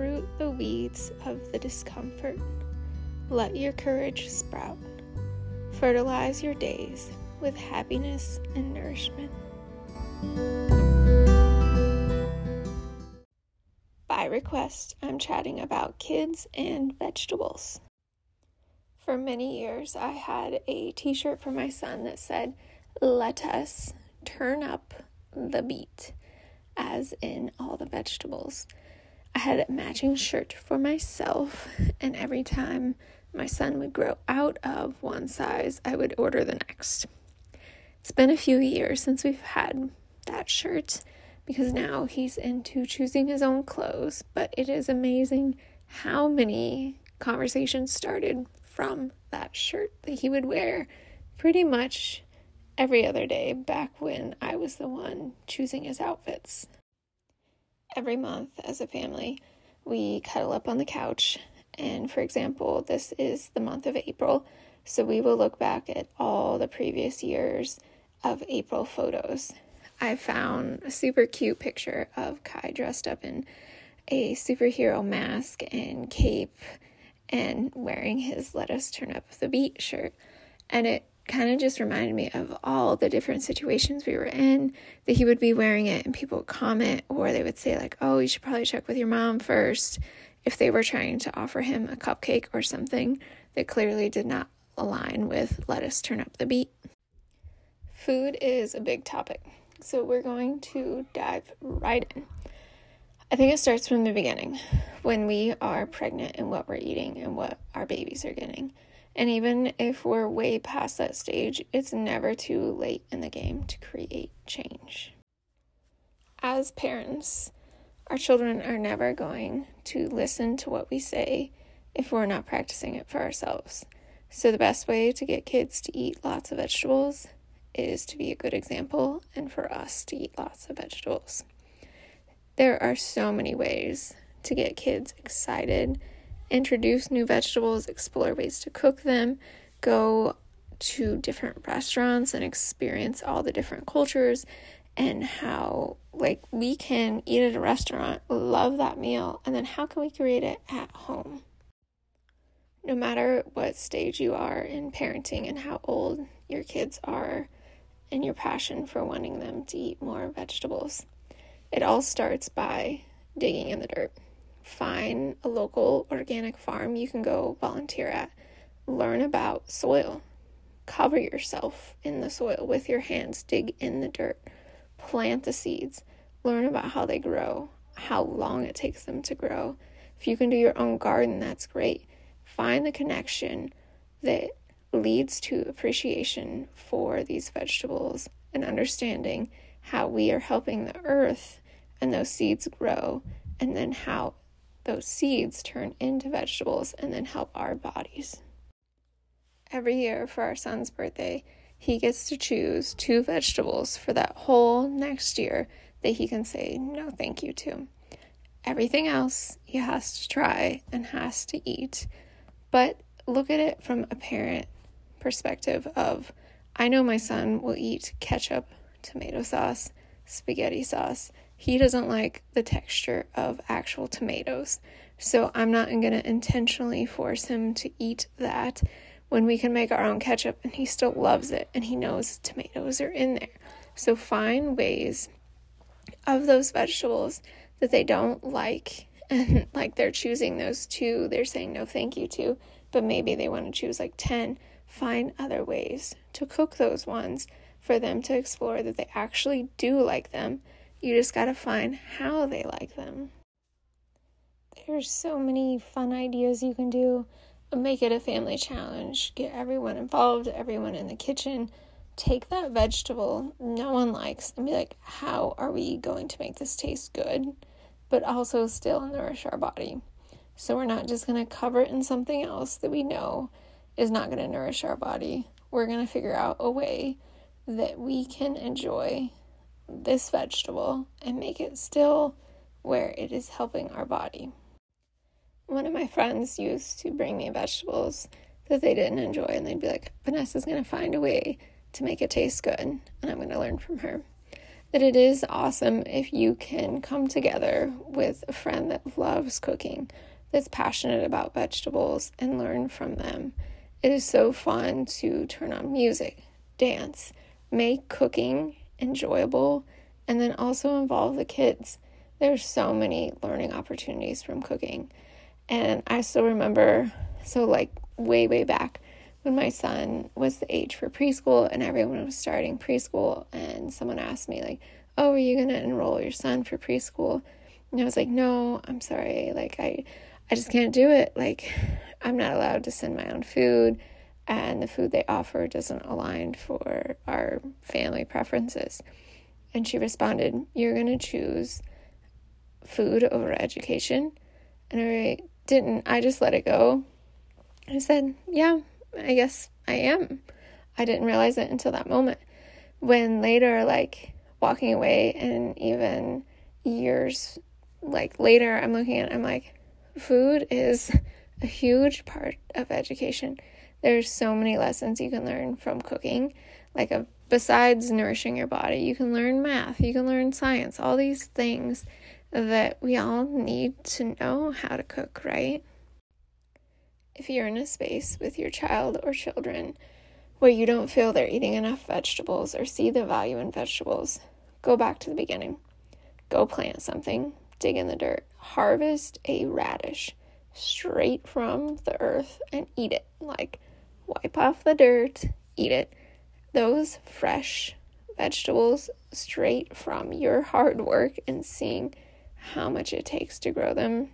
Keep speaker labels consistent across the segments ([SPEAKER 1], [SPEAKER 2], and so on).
[SPEAKER 1] uproot the weeds of the discomfort. Let your courage sprout. Fertilize your days with happiness and nourishment. By request, I'm chatting about kids and vegetables. For many years, I had a t shirt for my son that said, Let us turn up the beat, as in all the vegetables. I had a matching shirt for myself, and every time my son would grow out of one size, I would order the next. It's been a few years since we've had that shirt because now he's into choosing his own clothes, but it is amazing how many conversations started from that shirt that he would wear pretty much every other day back when I was the one choosing his outfits. Every month, as a family, we cuddle up on the couch, and for example, this is the month of April, so we will look back at all the previous years of April photos. I found a super cute picture of Kai dressed up in a superhero mask and cape and wearing his Let Us Turn Up the Beat shirt. And it kind of just reminded me of all the different situations we were in that he would be wearing it and people would comment or they would say like oh you should probably check with your mom first if they were trying to offer him a cupcake or something that clearly did not align with let us turn up the beat. Food is a big topic so we're going to dive right in. I think it starts from the beginning when we are pregnant and what we're eating and what our babies are getting and even if we're way past that stage, it's never too late in the game to create change. As parents, our children are never going to listen to what we say if we're not practicing it for ourselves. So, the best way to get kids to eat lots of vegetables is to be a good example and for us to eat lots of vegetables. There are so many ways to get kids excited introduce new vegetables, explore ways to cook them, go to different restaurants and experience all the different cultures and how like we can eat at a restaurant, love that meal, and then how can we create it at home? No matter what stage you are in parenting and how old your kids are and your passion for wanting them to eat more vegetables, it all starts by digging in the dirt find a local organic farm you can go volunteer at. Learn about soil. Cover yourself in the soil with your hands. Dig in the dirt. Plant the seeds. Learn about how they grow, how long it takes them to grow. If you can do your own garden, that's great. Find the connection that leads to appreciation for these vegetables and understanding how we are helping the earth and those seeds grow, and then how those seeds turn into vegetables and then help our bodies. Every year for our son's birthday, he gets to choose two vegetables for that whole next year that he can say no thank you to. Everything else he has to try and has to eat. But look at it from a parent perspective of I know my son will eat ketchup, tomato sauce, spaghetti sauce, he doesn't like the texture of actual tomatoes. So I'm not going to intentionally force him to eat that when we can make our own ketchup and he still loves it and he knows tomatoes are in there. So find ways of those vegetables that they don't like and like they're choosing those two, they're saying no thank you to, but maybe they want to choose like 10. Find other ways to cook those ones for them to explore that they actually do like them you just got to find how they like them. There's so many fun ideas you can do. Make it a family challenge. Get everyone involved, everyone in the kitchen. Take that vegetable no one likes and be like, how are we going to make this taste good, but also still nourish our body? So we're not just going to cover it in something else that we know is not going to nourish our body. We're going to figure out a way that we can enjoy this vegetable and make it still where it is helping our body. One of my friends used to bring me vegetables that they didn't enjoy, and they'd be like, Vanessa's going to find a way to make it taste good, and I'm going to learn from her. that it is awesome if you can come together with a friend that loves cooking, that's passionate about vegetables, and learn from them. It is so fun to turn on music, dance, make cooking enjoyable, and then also involve the kids. There's so many learning opportunities from cooking. And I still remember, so like way, way back when my son was the age for preschool and everyone was starting preschool, and someone asked me, like, oh, are you going to enroll your son for preschool? And I was like, no, I'm sorry. Like, I, I just can't do it. Like, I'm not allowed to send my own food, and the food they offer doesn't align for our family preferences. And she responded, You're going to choose food over education. And I didn't, I just let it go. I said, Yeah, I guess I am. I didn't realize it until that moment. When later, like walking away, and even years like later, I'm looking at, I'm like, food is a huge part of education. There's so many lessons you can learn from cooking. Like a, besides nourishing your body, you can learn math, you can learn science, all these things that we all need to know how to cook, right? If you're in a space with your child or children where you don't feel they're eating enough vegetables or see the value in vegetables, go back to the beginning. Go plant something, dig in the dirt, harvest a radish straight from the earth and eat it. Like, wipe off the dirt, eat it. Those fresh vegetables straight from your hard work and seeing how much it takes to grow them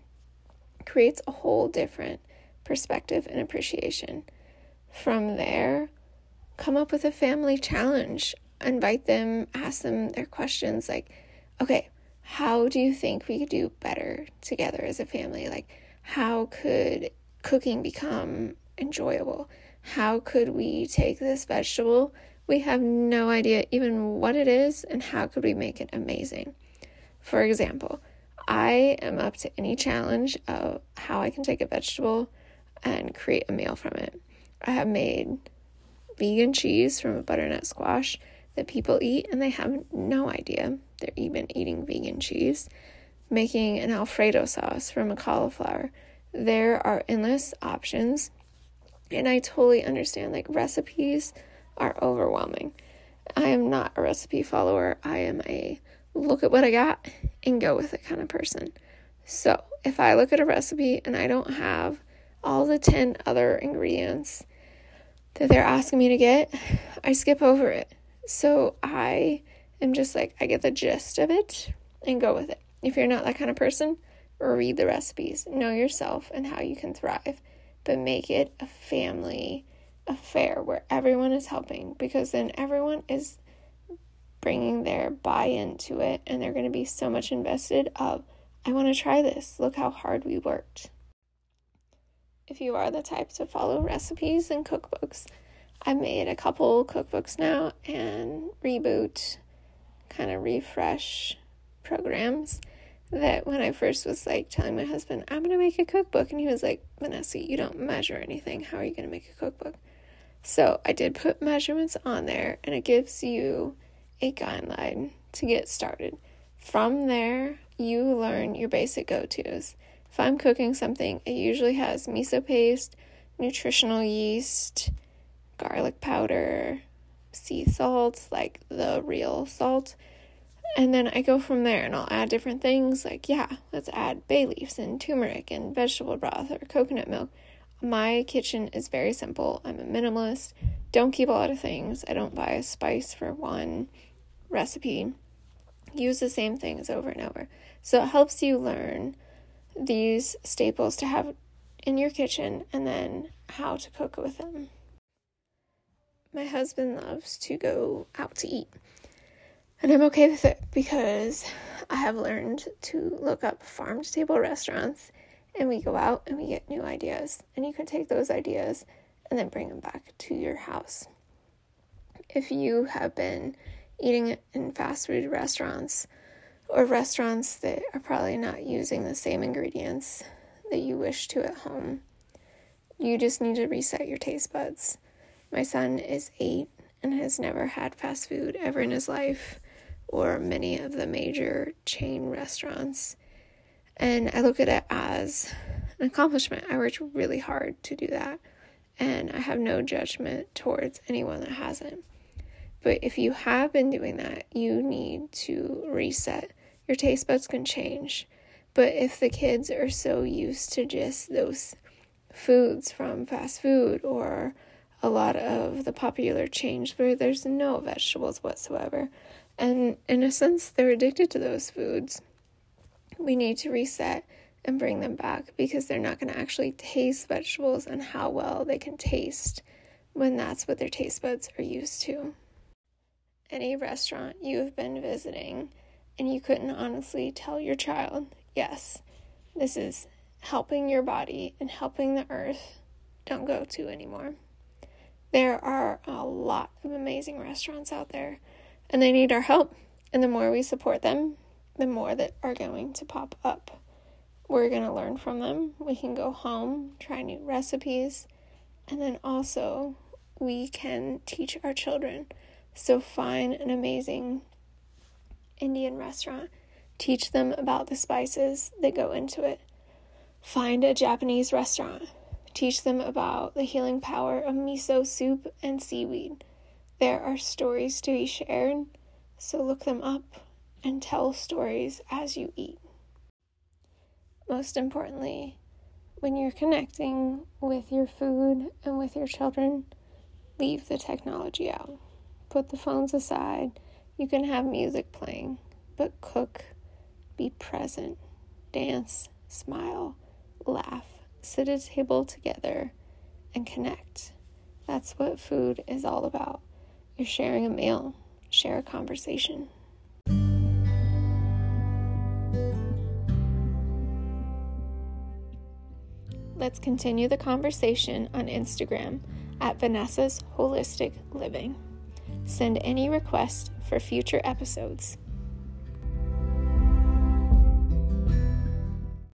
[SPEAKER 1] creates a whole different perspective and appreciation. From there, come up with a family challenge. Invite them, ask them their questions like, okay, how do you think we could do better together as a family? Like, how could cooking become enjoyable? How could we take this vegetable? We have no idea even what it is, and how could we make it amazing? For example, I am up to any challenge of how I can take a vegetable and create a meal from it. I have made vegan cheese from a butternut squash that people eat and they have no idea they're even eating vegan cheese. Making an Alfredo sauce from a cauliflower. There are endless options, and I totally understand like recipes are overwhelming. I am not a recipe follower, I am a look at what I got and go with it kind of person. So, if I look at a recipe and I don't have all the 10 other ingredients that they're asking me to get, I skip over it. So, I am just like, I get the gist of it and go with it. If you're not that kind of person, read the recipes, know yourself and how you can thrive, but make it a family affair where everyone is helping because then everyone is bringing their buy into it and they're going to be so much invested of I want to try this. Look how hard we worked. If you are the type to follow recipes and cookbooks, I've made a couple cookbooks now and reboot, kind of refresh programs that when I first was like telling my husband, I'm going to make a cookbook, and he was like, Vanessa, you don't measure anything. How are you going to make a cookbook? So I did put measurements on there, and it gives you a guideline to get started. From there, you learn your basic go tos. If I'm cooking something, it usually has miso paste, nutritional yeast, garlic powder, sea salt, like the real salt. And then I go from there and I'll add different things like, yeah, let's add bay leaves and turmeric and vegetable broth or coconut milk. My kitchen is very simple. I'm a minimalist. Don't keep a lot of things. I don't buy a spice for one recipe. Use the same things over and over. So it helps you learn these staples to have in your kitchen and then how to cook with them. My husband loves to go out to eat. And I'm okay with it because I have learned to look up farm to table restaurants and we go out and we get new ideas. And you can take those ideas and then bring them back to your house. If you have been eating in fast food restaurants or restaurants that are probably not using the same ingredients that you wish to at home, you just need to reset your taste buds. My son is eight and has never had fast food ever in his life or many of the major chain restaurants. And I look at it as an accomplishment. I worked really hard to do that. And I have no judgment towards anyone that hasn't. But if you have been doing that, you need to reset. Your taste buds can change. But if the kids are so used to just those foods from fast food or a lot of the popular chains where there's no vegetables whatsoever, and in a sense, they're addicted to those foods, we need to reset and bring them back because they're not going to actually taste vegetables and how well they can taste when that's what their taste buds are used to. Any restaurant you have been visiting and you couldn't honestly tell your child, yes, this is helping your body and helping the earth, don't go to anymore. There are a lot of amazing restaurants out there and they need our help. And the more we support them, the more that are going to pop up. We're going to learn from them. We can go home, try new recipes, and then also we can teach our children so find an amazing Indian restaurant. Teach them about the spices that go into it. Find a Japanese restaurant. Teach them about the healing power of miso soup and seaweed. There are stories to be shared, so look them up and tell stories as you eat. Most importantly, when you're connecting with your food and with your children, leave the technology out put the phones aside. You can have music playing, but cook, be present, dance, smile, laugh, sit at a table together, and connect. That's what food is all about. You're sharing a meal, share a conversation. Let's continue the conversation on Instagram at Vanessa's Holistic Living. Send any requests for future episodes.